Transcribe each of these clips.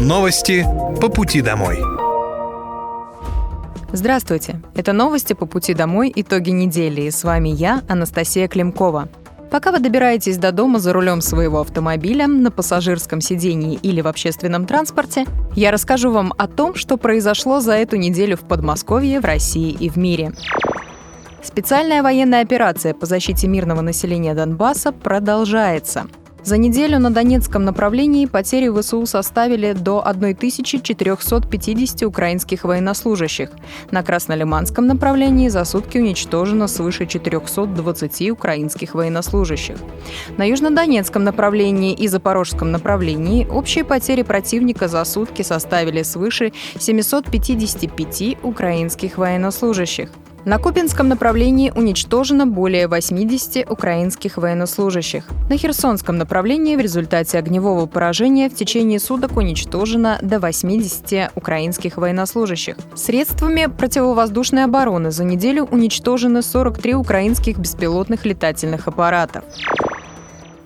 Новости по пути домой. Здравствуйте! Это новости по пути домой, итоги недели. И с вами я, Анастасия Климкова. Пока вы добираетесь до дома за рулем своего автомобиля, на пассажирском сидении или в общественном транспорте, я расскажу вам о том, что произошло за эту неделю в Подмосковье, в России и в мире. Специальная военная операция по защите мирного населения Донбасса продолжается. За неделю на Донецком направлении потери ВСУ составили до 1450 украинских военнослужащих. На Краснолиманском направлении за сутки уничтожено свыше 420 украинских военнослужащих. На Южнодонецком направлении и Запорожском направлении общие потери противника за сутки составили свыше 755 украинских военнослужащих. На Купинском направлении уничтожено более 80 украинских военнослужащих. На Херсонском направлении в результате огневого поражения в течение суток уничтожено до 80 украинских военнослужащих. Средствами противовоздушной обороны за неделю уничтожено 43 украинских беспилотных летательных аппаратов.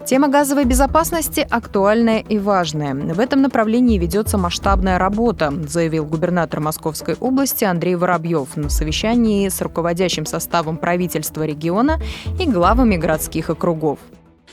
Тема газовой безопасности актуальная и важная. В этом направлении ведется масштабная работа, заявил губернатор Московской области Андрей Воробьев на совещании с руководящим составом правительства региона и главами городских округов.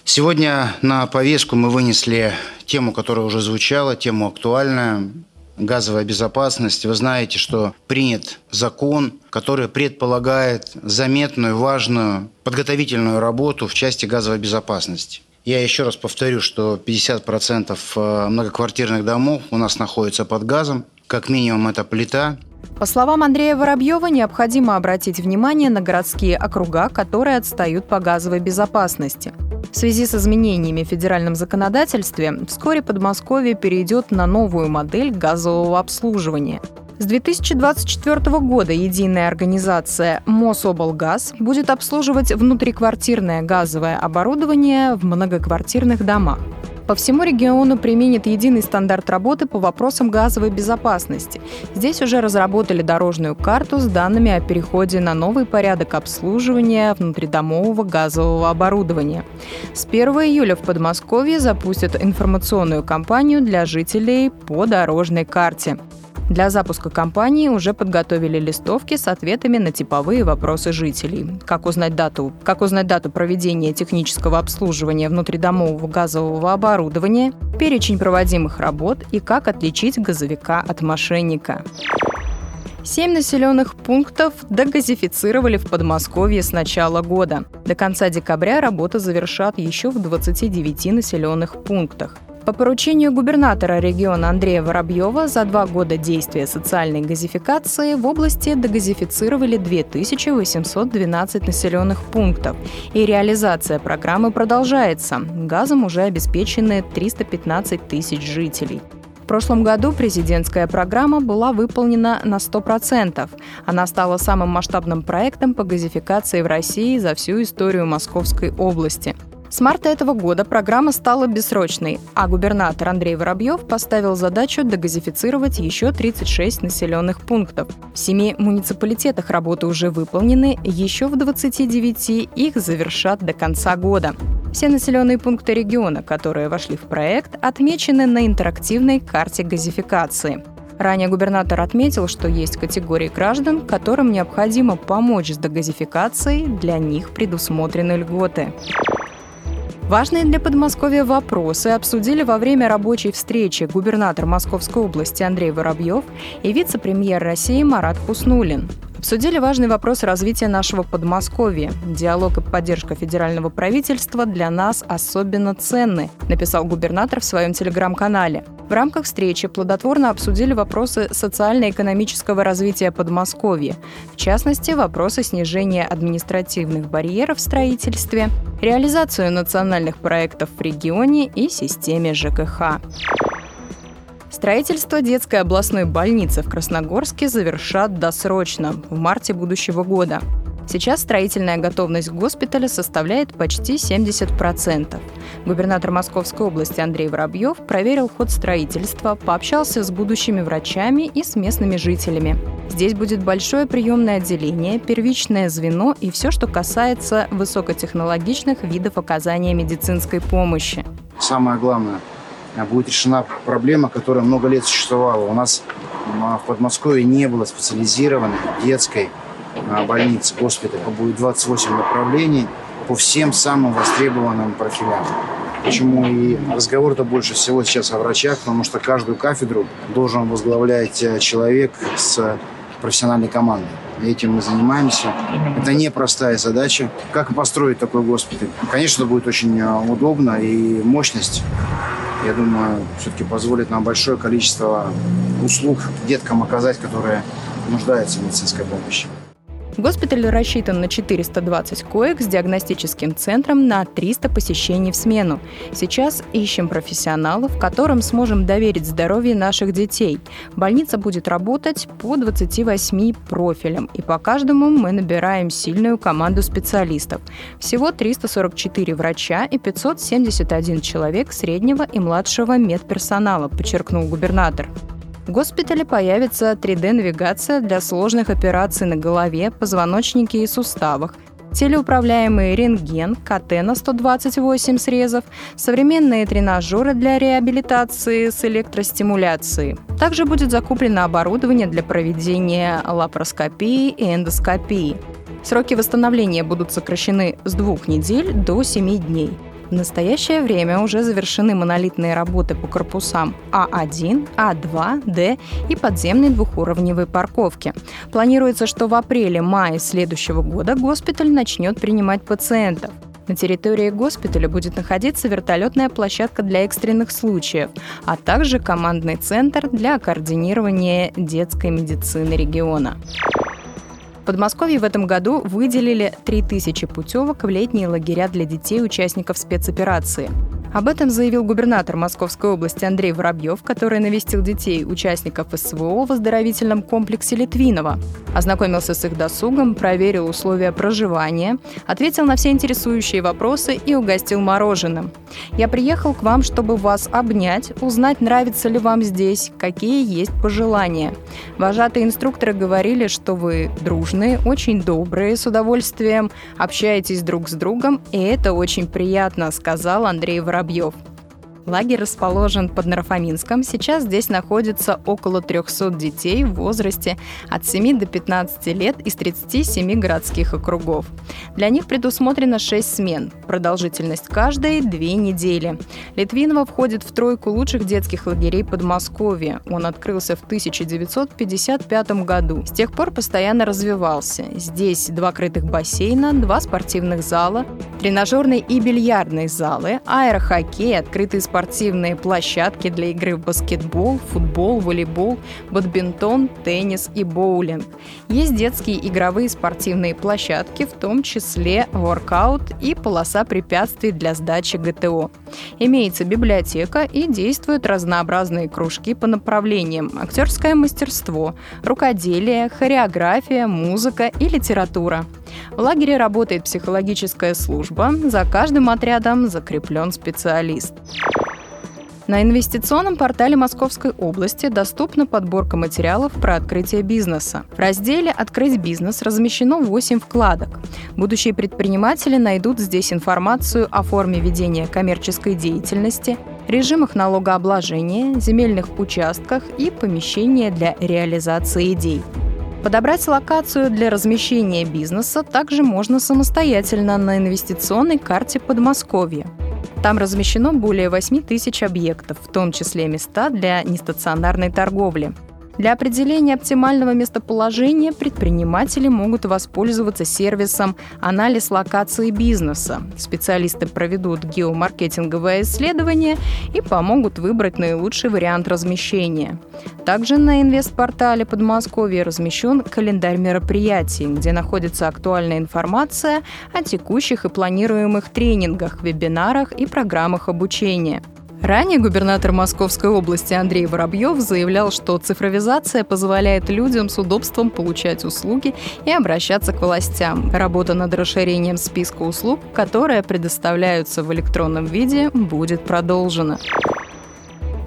Сегодня на повестку мы вынесли тему, которая уже звучала, тему актуальная газовая безопасность. Вы знаете, что принят закон, который предполагает заметную, важную подготовительную работу в части газовой безопасности. Я еще раз повторю, что 50% э, многоквартирных домов у нас находятся под газом. Как минимум это плита. По словам Андрея Воробьева, необходимо обратить внимание на городские округа, которые отстают по газовой безопасности. В связи с изменениями в федеральном законодательстве вскоре Подмосковье перейдет на новую модель газового обслуживания – с 2024 года единая организация Мособлгаз будет обслуживать внутриквартирное газовое оборудование в многоквартирных домах. По всему региону применит единый стандарт работы по вопросам газовой безопасности. Здесь уже разработали дорожную карту с данными о переходе на новый порядок обслуживания внутридомового газового оборудования. С 1 июля в Подмосковье запустят информационную кампанию для жителей по дорожной карте. Для запуска кампании уже подготовили листовки с ответами на типовые вопросы жителей. Как узнать дату, как узнать дату проведения технического обслуживания внутридомового газового оборудования, перечень проводимых работ и как отличить газовика от мошенника. Семь населенных пунктов дегазифицировали в Подмосковье с начала года. До конца декабря работа завершат еще в 29 населенных пунктах. По поручению губернатора региона Андрея Воробьева за два года действия социальной газификации в области дегазифицировали 2812 населенных пунктов. И реализация программы продолжается. Газом уже обеспечены 315 тысяч жителей. В прошлом году президентская программа была выполнена на 100%. Она стала самым масштабным проектом по газификации в России за всю историю Московской области – с марта этого года программа стала бессрочной, а губернатор Андрей Воробьев поставил задачу дегазифицировать еще 36 населенных пунктов. В семи муниципалитетах работы уже выполнены, еще в 29 их завершат до конца года. Все населенные пункты региона, которые вошли в проект, отмечены на интерактивной карте газификации. Ранее губернатор отметил, что есть категории граждан, которым необходимо помочь с дегазификацией, для них предусмотрены льготы. Важные для Подмосковья вопросы обсудили во время рабочей встречи губернатор Московской области Андрей Воробьев и вице-премьер России Марат Хуснулин. Обсудили важный вопрос развития нашего Подмосковья. Диалог и поддержка федерального правительства для нас особенно ценны, написал губернатор в своем телеграм-канале. В рамках встречи плодотворно обсудили вопросы социально-экономического развития Подмосковья, в частности, вопросы снижения административных барьеров в строительстве, реализацию национальных проектов в регионе и системе ЖКХ. Строительство детской областной больницы в Красногорске завершат досрочно, в марте будущего года. Сейчас строительная готовность госпиталя составляет почти 70%. Губернатор Московской области Андрей Воробьев проверил ход строительства, пообщался с будущими врачами и с местными жителями. Здесь будет большое приемное отделение, первичное звено и все, что касается высокотехнологичных видов оказания медицинской помощи. Самое главное будет решена проблема, которая много лет существовала. У нас в Подмосковье не было специализированной детской а, больницы, госпиталя. Будет 28 направлений по всем самым востребованным профилям. Почему и разговор-то больше всего сейчас о врачах, потому что каждую кафедру должен возглавлять э, человек с профессиональной командой. Этим мы занимаемся. Это непростая задача. Как построить такой госпиталь? Конечно, будет очень э, удобно и мощность, я думаю, все-таки позволит нам большое количество услуг деткам оказать, которые нуждаются в медицинской помощи. Госпиталь рассчитан на 420 коек с диагностическим центром на 300 посещений в смену. Сейчас ищем профессионалов, которым сможем доверить здоровье наших детей. Больница будет работать по 28 профилям, и по каждому мы набираем сильную команду специалистов. Всего 344 врача и 571 человек среднего и младшего медперсонала, подчеркнул губернатор. В госпитале появится 3D-навигация для сложных операций на голове, позвоночнике и суставах, телеуправляемый рентген, КТ на 128 срезов, современные тренажеры для реабилитации с электростимуляцией. Также будет закуплено оборудование для проведения лапароскопии и эндоскопии. Сроки восстановления будут сокращены с двух недель до 7 дней – в настоящее время уже завершены монолитные работы по корпусам А1, А2, Д и подземной двухуровневой парковки. Планируется, что в апреле-мае следующего года госпиталь начнет принимать пациентов. На территории госпиталя будет находиться вертолетная площадка для экстренных случаев, а также командный центр для координирования детской медицины региона. Подмосковье в этом году выделили 3000 путевок в летние лагеря для детей участников спецоперации. Об этом заявил губернатор Московской области Андрей Воробьев, который навестил детей участников СВО в оздоровительном комплексе Литвинова. Ознакомился с их досугом, проверил условия проживания, ответил на все интересующие вопросы и угостил мороженым. «Я приехал к вам, чтобы вас обнять, узнать, нравится ли вам здесь, какие есть пожелания. Вожатые инструкторы говорили, что вы дружные, очень добрые, с удовольствием общаетесь друг с другом, и это очень приятно», сказал Андрей Воробьев Воробьев. Лагерь расположен под Нарфаминском. Сейчас здесь находится около 300 детей в возрасте от 7 до 15 лет из 37 городских округов. Для них предусмотрено 6 смен. Продолжительность каждой – 2 недели. Литвинова входит в тройку лучших детских лагерей Подмосковья. Он открылся в 1955 году. С тех пор постоянно развивался. Здесь два крытых бассейна, два спортивных зала, тренажерные и бильярдные залы, аэрохоккей, открытый спортивный спортивные площадки для игры в баскетбол, футбол, волейбол, бадминтон, теннис и боулинг. Есть детские игровые спортивные площадки, в том числе воркаут и полоса препятствий для сдачи ГТО. Имеется библиотека и действуют разнообразные кружки по направлениям актерское мастерство, рукоделие, хореография, музыка и литература. В лагере работает психологическая служба, за каждым отрядом закреплен специалист. На инвестиционном портале Московской области доступна подборка материалов про открытие бизнеса. В разделе «Открыть бизнес» размещено 8 вкладок. Будущие предприниматели найдут здесь информацию о форме ведения коммерческой деятельности, режимах налогообложения, земельных участках и помещения для реализации идей. Подобрать локацию для размещения бизнеса также можно самостоятельно на инвестиционной карте Подмосковья. Там размещено более 8 тысяч объектов, в том числе места для нестационарной торговли. Для определения оптимального местоположения предприниматели могут воспользоваться сервисом «Анализ локации бизнеса». Специалисты проведут геомаркетинговое исследование и помогут выбрать наилучший вариант размещения. Также на инвестпортале Подмосковья размещен календарь мероприятий, где находится актуальная информация о текущих и планируемых тренингах, вебинарах и программах обучения. Ранее губернатор Московской области Андрей Воробьев заявлял, что цифровизация позволяет людям с удобством получать услуги и обращаться к властям. Работа над расширением списка услуг, которые предоставляются в электронном виде, будет продолжена.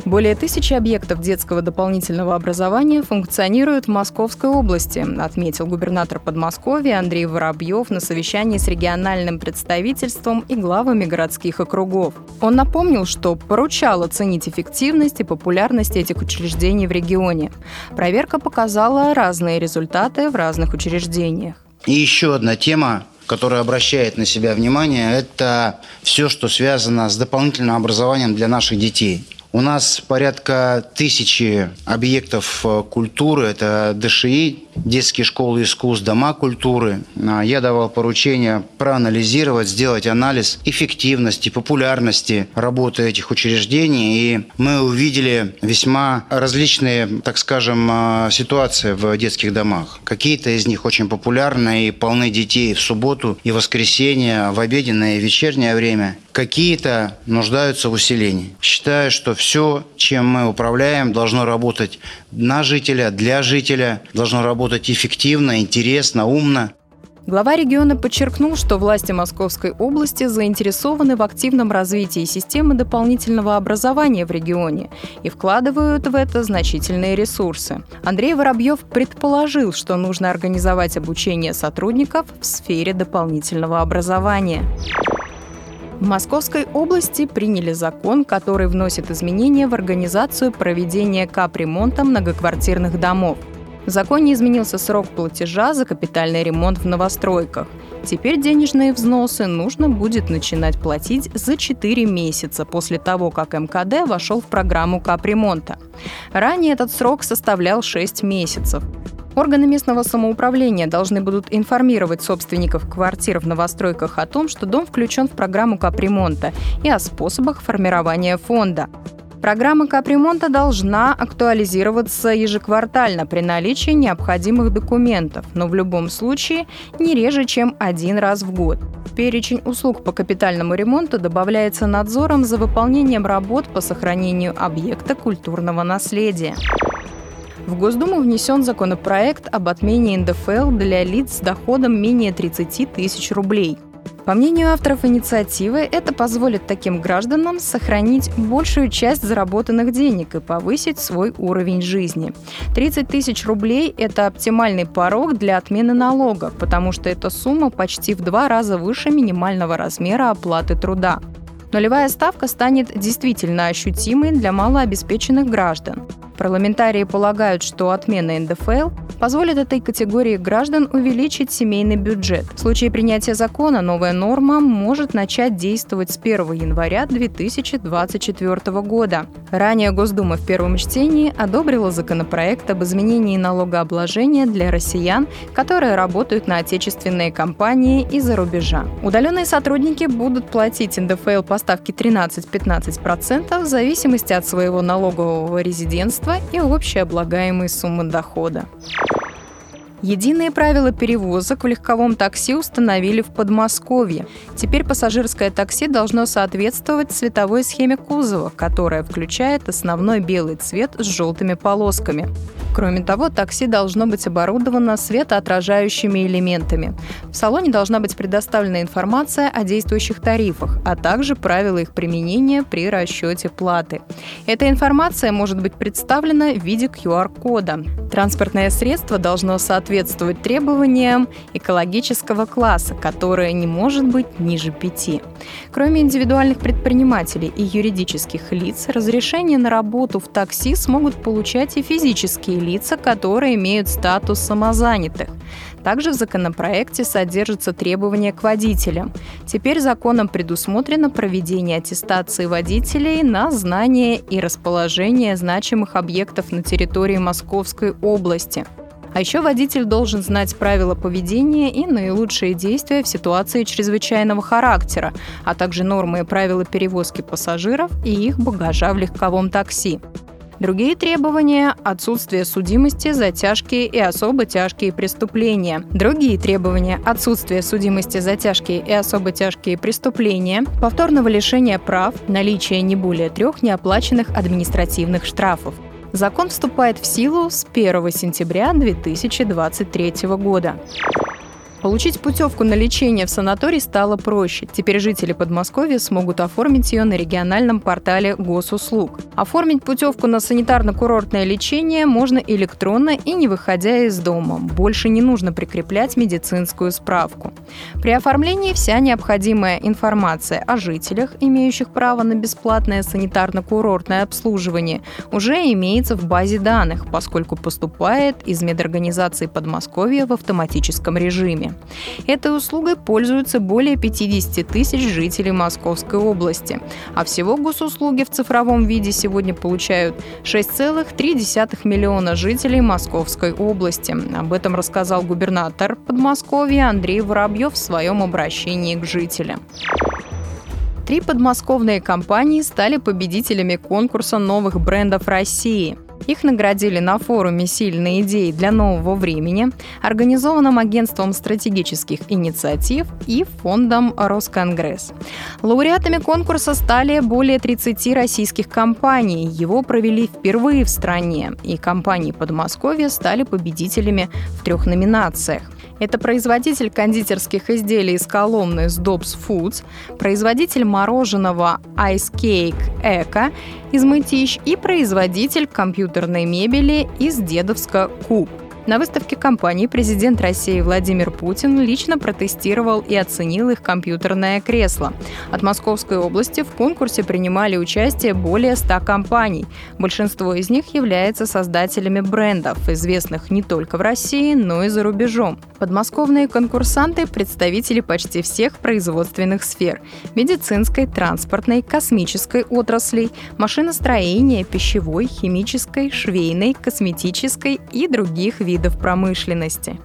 Более тысячи объектов детского дополнительного образования функционируют в Московской области, отметил губернатор Подмосковья Андрей Воробьев на совещании с региональным представительством и главами городских округов. Он напомнил, что поручал оценить эффективность и популярность этих учреждений в регионе. Проверка показала разные результаты в разных учреждениях. И еще одна тема, которая обращает на себя внимание, это все, что связано с дополнительным образованием для наших детей. У нас порядка тысячи объектов э, культуры. Это ДШИ, детские школы искусств, дома культуры. А, я давал поручение проанализировать, сделать анализ эффективности, популярности работы этих учреждений. И мы увидели весьма различные, так скажем, а, ситуации в детских домах. Какие-то из них очень популярны и полны детей в субботу и воскресенье, в обеденное и вечернее время. Какие-то нуждаются в усилении. Считаю, что все, чем мы управляем, должно работать на жителя, для жителя, должно работать эффективно, интересно, умно. Глава региона подчеркнул, что власти Московской области заинтересованы в активном развитии системы дополнительного образования в регионе и вкладывают в это значительные ресурсы. Андрей Воробьев предположил, что нужно организовать обучение сотрудников в сфере дополнительного образования. В Московской области приняли закон, который вносит изменения в организацию проведения капремонта многоквартирных домов. В законе изменился срок платежа за капитальный ремонт в новостройках. Теперь денежные взносы нужно будет начинать платить за 4 месяца после того, как МКД вошел в программу капремонта. Ранее этот срок составлял 6 месяцев. Органы местного самоуправления должны будут информировать собственников квартир в новостройках о том, что дом включен в программу капремонта и о способах формирования фонда. Программа капремонта должна актуализироваться ежеквартально при наличии необходимых документов, но в любом случае не реже, чем один раз в год. Перечень услуг по капитальному ремонту добавляется надзором за выполнением работ по сохранению объекта культурного наследия. В Госдуму внесен законопроект об отмене НДФЛ для лиц с доходом менее 30 тысяч рублей. По мнению авторов инициативы, это позволит таким гражданам сохранить большую часть заработанных денег и повысить свой уровень жизни. 30 тысяч рублей – это оптимальный порог для отмены налога, потому что эта сумма почти в два раза выше минимального размера оплаты труда. Нулевая ставка станет действительно ощутимой для малообеспеченных граждан. Парламентарии полагают, что отмена НДФЛ позволит этой категории граждан увеличить семейный бюджет. В случае принятия закона новая норма может начать действовать с 1 января 2024 года. Ранее Госдума в первом чтении одобрила законопроект об изменении налогообложения для россиян, которые работают на отечественные компании из-за рубежа. Удаленные сотрудники будут платить НДФЛ по ставке 13-15% в зависимости от своего налогового резидентства и общеоблагаемой суммы дохода. Единые правила перевозок в легковом такси установили в Подмосковье. Теперь пассажирское такси должно соответствовать цветовой схеме кузова, которая включает основной белый цвет с желтыми полосками. Кроме того, такси должно быть оборудовано светоотражающими элементами. В салоне должна быть предоставлена информация о действующих тарифах, а также правила их применения при расчете платы. Эта информация может быть представлена в виде QR-кода. Транспортное средство должно соответствовать требованиям экологического класса, которое не может быть ниже 5. Кроме индивидуальных предпринимателей и юридических лиц, разрешение на работу в такси смогут получать и физические лица, которые имеют статус самозанятых. Также в законопроекте содержатся требования к водителям. Теперь законом предусмотрено проведение аттестации водителей на знание и расположение значимых объектов на территории Московской области. А еще водитель должен знать правила поведения и наилучшие действия в ситуации чрезвычайного характера, а также нормы и правила перевозки пассажиров и их багажа в легковом такси. Другие требования – отсутствие судимости за тяжкие и особо тяжкие преступления. Другие требования – отсутствие судимости за тяжкие и особо тяжкие преступления, повторного лишения прав, наличие не более трех неоплаченных административных штрафов. Закон вступает в силу с 1 сентября 2023 года. Получить путевку на лечение в санаторий стало проще. Теперь жители Подмосковья смогут оформить ее на региональном портале госуслуг. Оформить путевку на санитарно-курортное лечение можно электронно и не выходя из дома. Больше не нужно прикреплять медицинскую справку. При оформлении вся необходимая информация о жителях, имеющих право на бесплатное санитарно-курортное обслуживание, уже имеется в базе данных, поскольку поступает из медорганизации Подмосковья в автоматическом режиме. Этой услугой пользуются более 50 тысяч жителей Московской области, а всего госуслуги в цифровом виде сегодня получают 6,3 миллиона жителей Московской области. Об этом рассказал губернатор Подмосковья Андрей Воробьев в своем обращении к жителям. Три подмосковные компании стали победителями конкурса новых брендов России – их наградили на форуме «Сильные идеи для нового времени», организованном агентством стратегических инициатив и фондом «Росконгресс». Лауреатами конкурса стали более 30 российских компаний. Его провели впервые в стране, и компании Подмосковья стали победителями в трех номинациях – это производитель кондитерских изделий из Коломны Sdobs Foods, производитель мороженого Ice Cake Эко из Мытищ и производитель компьютерной мебели из Дедовска Куб. На выставке компании президент России Владимир Путин лично протестировал и оценил их компьютерное кресло. От Московской области в конкурсе принимали участие более 100 компаний. Большинство из них являются создателями брендов, известных не только в России, но и за рубежом. Подмосковные конкурсанты – представители почти всех производственных сфер – медицинской, транспортной, космической отраслей, машиностроения, пищевой, химической, швейной, косметической и других видов видов промышленности.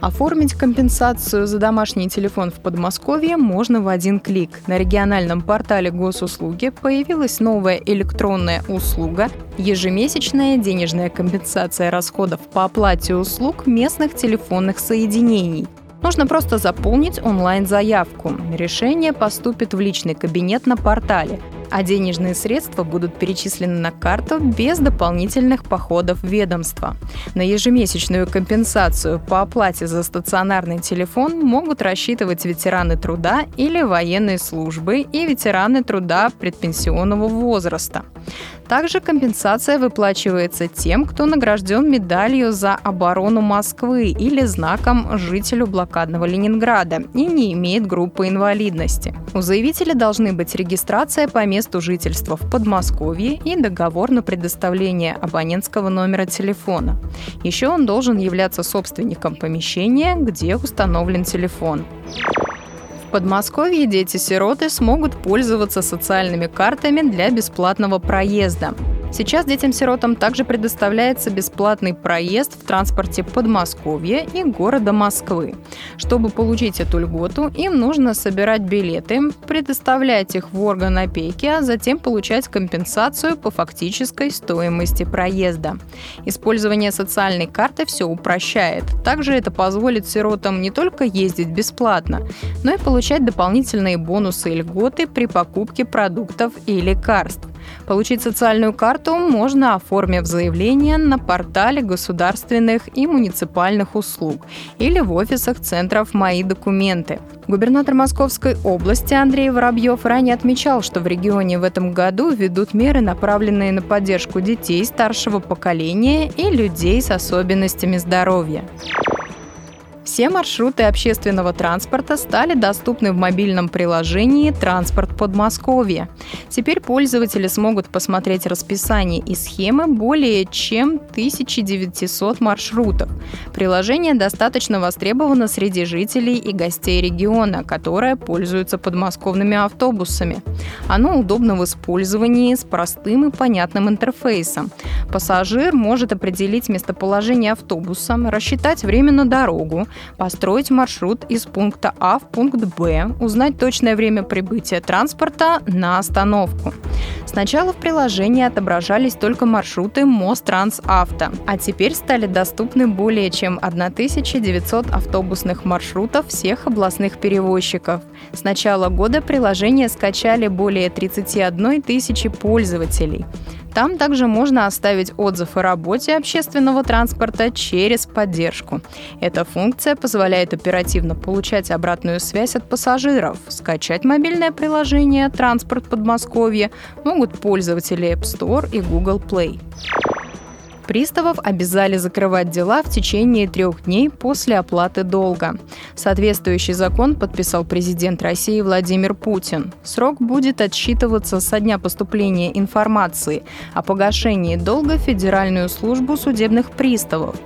Оформить компенсацию за домашний телефон в Подмосковье можно в один клик. На региональном портале госуслуги появилась новая электронная услуга ежемесячная денежная компенсация расходов по оплате услуг местных телефонных соединений. Нужно просто заполнить онлайн-заявку. Решение поступит в личный кабинет на портале а денежные средства будут перечислены на карту без дополнительных походов в ведомство. На ежемесячную компенсацию по оплате за стационарный телефон могут рассчитывать ветераны труда или военной службы и ветераны труда предпенсионного возраста. Также компенсация выплачивается тем, кто награжден медалью за оборону Москвы или знаком жителю блокадного Ленинграда и не имеет группы инвалидности. У заявителя должны быть регистрация по месту жительства в Подмосковье и договор на предоставление абонентского номера телефона. Еще он должен являться собственником помещения, где установлен телефон. Подмосковье дети-сироты смогут пользоваться социальными картами для бесплатного проезда. Сейчас детям-сиротам также предоставляется бесплатный проезд в транспорте Подмосковья и города Москвы. Чтобы получить эту льготу, им нужно собирать билеты, предоставлять их в орган опеки, а затем получать компенсацию по фактической стоимости проезда. Использование социальной карты все упрощает. Также это позволит сиротам не только ездить бесплатно, но и получать дополнительные бонусы и льготы при покупке продуктов и лекарств. Получить социальную карту можно, оформив заявление на портале государственных и муниципальных услуг или в офисах центров «Мои документы». Губернатор Московской области Андрей Воробьев ранее отмечал, что в регионе в этом году ведут меры, направленные на поддержку детей старшего поколения и людей с особенностями здоровья. Все маршруты общественного транспорта стали доступны в мобильном приложении «Транспорт Подмосковья». Теперь пользователи смогут посмотреть расписание и схемы более чем 1900 маршрутов. Приложение достаточно востребовано среди жителей и гостей региона, которые пользуются подмосковными автобусами. Оно удобно в использовании с простым и понятным интерфейсом. Пассажир может определить местоположение автобуса, рассчитать время на дорогу, построить маршрут из пункта А в пункт Б, узнать точное время прибытия транспорта на остановку. Сначала в приложении отображались только маршруты Мострансавто, а теперь стали доступны более чем 1900 автобусных маршрутов всех областных перевозчиков. С начала года приложение скачали более 31 тысячи пользователей. Там также можно оставить отзыв о работе общественного транспорта через поддержку. Эта функция позволяет оперативно получать обратную связь от пассажиров. Скачать мобильное приложение «Транспорт Подмосковья» могут пользователи App Store и Google Play. Приставов обязали закрывать дела в течение трех дней после оплаты долга. Соответствующий закон подписал президент России Владимир Путин. Срок будет отсчитываться со дня поступления информации о погашении долга в Федеральную службу судебных приставов.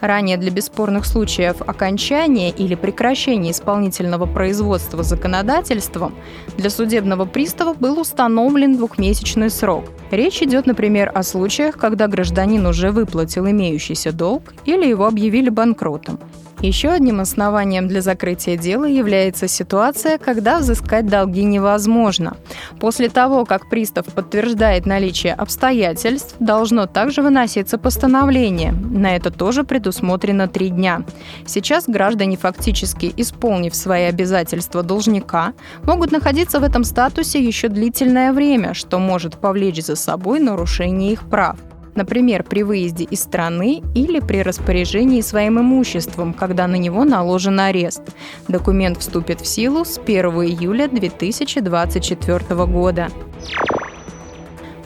Ранее для бесспорных случаев окончания или прекращения исполнительного производства законодательством для судебного пристава был установлен двухмесячный срок. Речь идет, например, о случаях, когда гражданин уже выплатил имеющийся долг или его объявили банкротом. Еще одним основанием для закрытия дела является ситуация, когда взыскать долги невозможно. После того, как пристав подтверждает наличие обстоятельств, должно также выноситься постановление. На это тоже предусмотрено три дня. Сейчас граждане, фактически исполнив свои обязательства должника, могут находиться в этом статусе еще длительное время, что может повлечь за собой нарушение их прав например, при выезде из страны или при распоряжении своим имуществом, когда на него наложен арест. Документ вступит в силу с 1 июля 2024 года.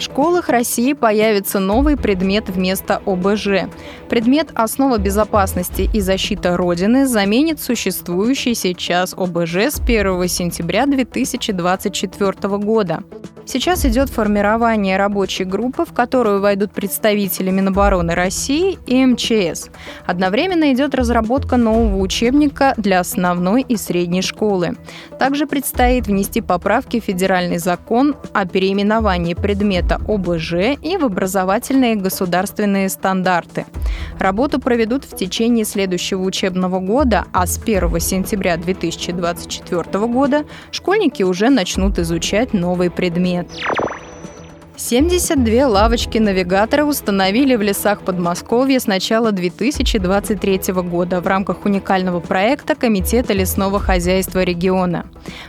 В школах России появится новый предмет вместо ОБЖ. Предмет «Основа безопасности и защита Родины» заменит существующий сейчас ОБЖ с 1 сентября 2024 года. Сейчас идет формирование рабочей группы, в которую войдут представители Минобороны России и МЧС. Одновременно идет разработка нового учебника для основной и средней школы. Также предстоит внести поправки в федеральный закон о переименовании предмета ОБЖ и в образовательные государственные стандарты. Работу проведут в течение следующего учебного года, а с 1 сентября 2024 года школьники уже начнут изучать новый предмет нет. 72 лавочки-навигатора установили в лесах Подмосковья с начала 2023 года в рамках уникального проекта Комитета лесного хозяйства региона.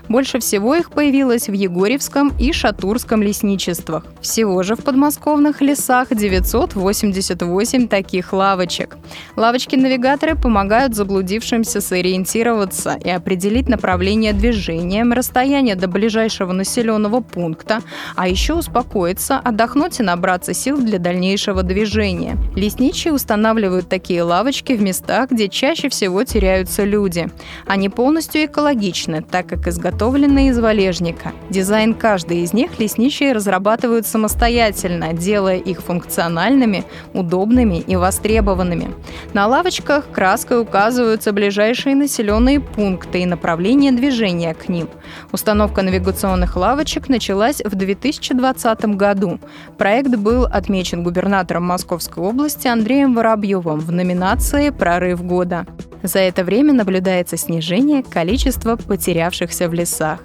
Больше всего их появилось в Егорьевском и Шатурском лесничествах. Всего же в подмосковных лесах 988 таких лавочек. Лавочки-навигаторы помогают заблудившимся сориентироваться и определить направление движения, расстояние до ближайшего населенного пункта, а еще успокоиться успокоиться, отдохнуть и набраться сил для дальнейшего движения. Лесничие устанавливают такие лавочки в местах, где чаще всего теряются люди. Они полностью экологичны, так как изготовлены из валежника. Дизайн каждой из них лесничие разрабатывают самостоятельно, делая их функциональными, удобными и востребованными. На лавочках краской указываются ближайшие населенные пункты и направление движения к ним. Установка навигационных лавочек началась в 2020 году году. Проект был отмечен губернатором Московской области Андреем Воробьевым в номинации «Прорыв года». За это время наблюдается снижение количества потерявшихся в лесах.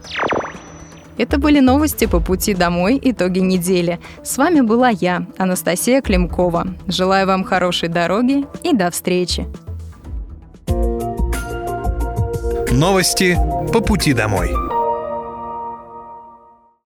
Это были новости по пути домой, итоги недели. С вами была я, Анастасия Климкова. Желаю вам хорошей дороги и до встречи. Новости по пути домой.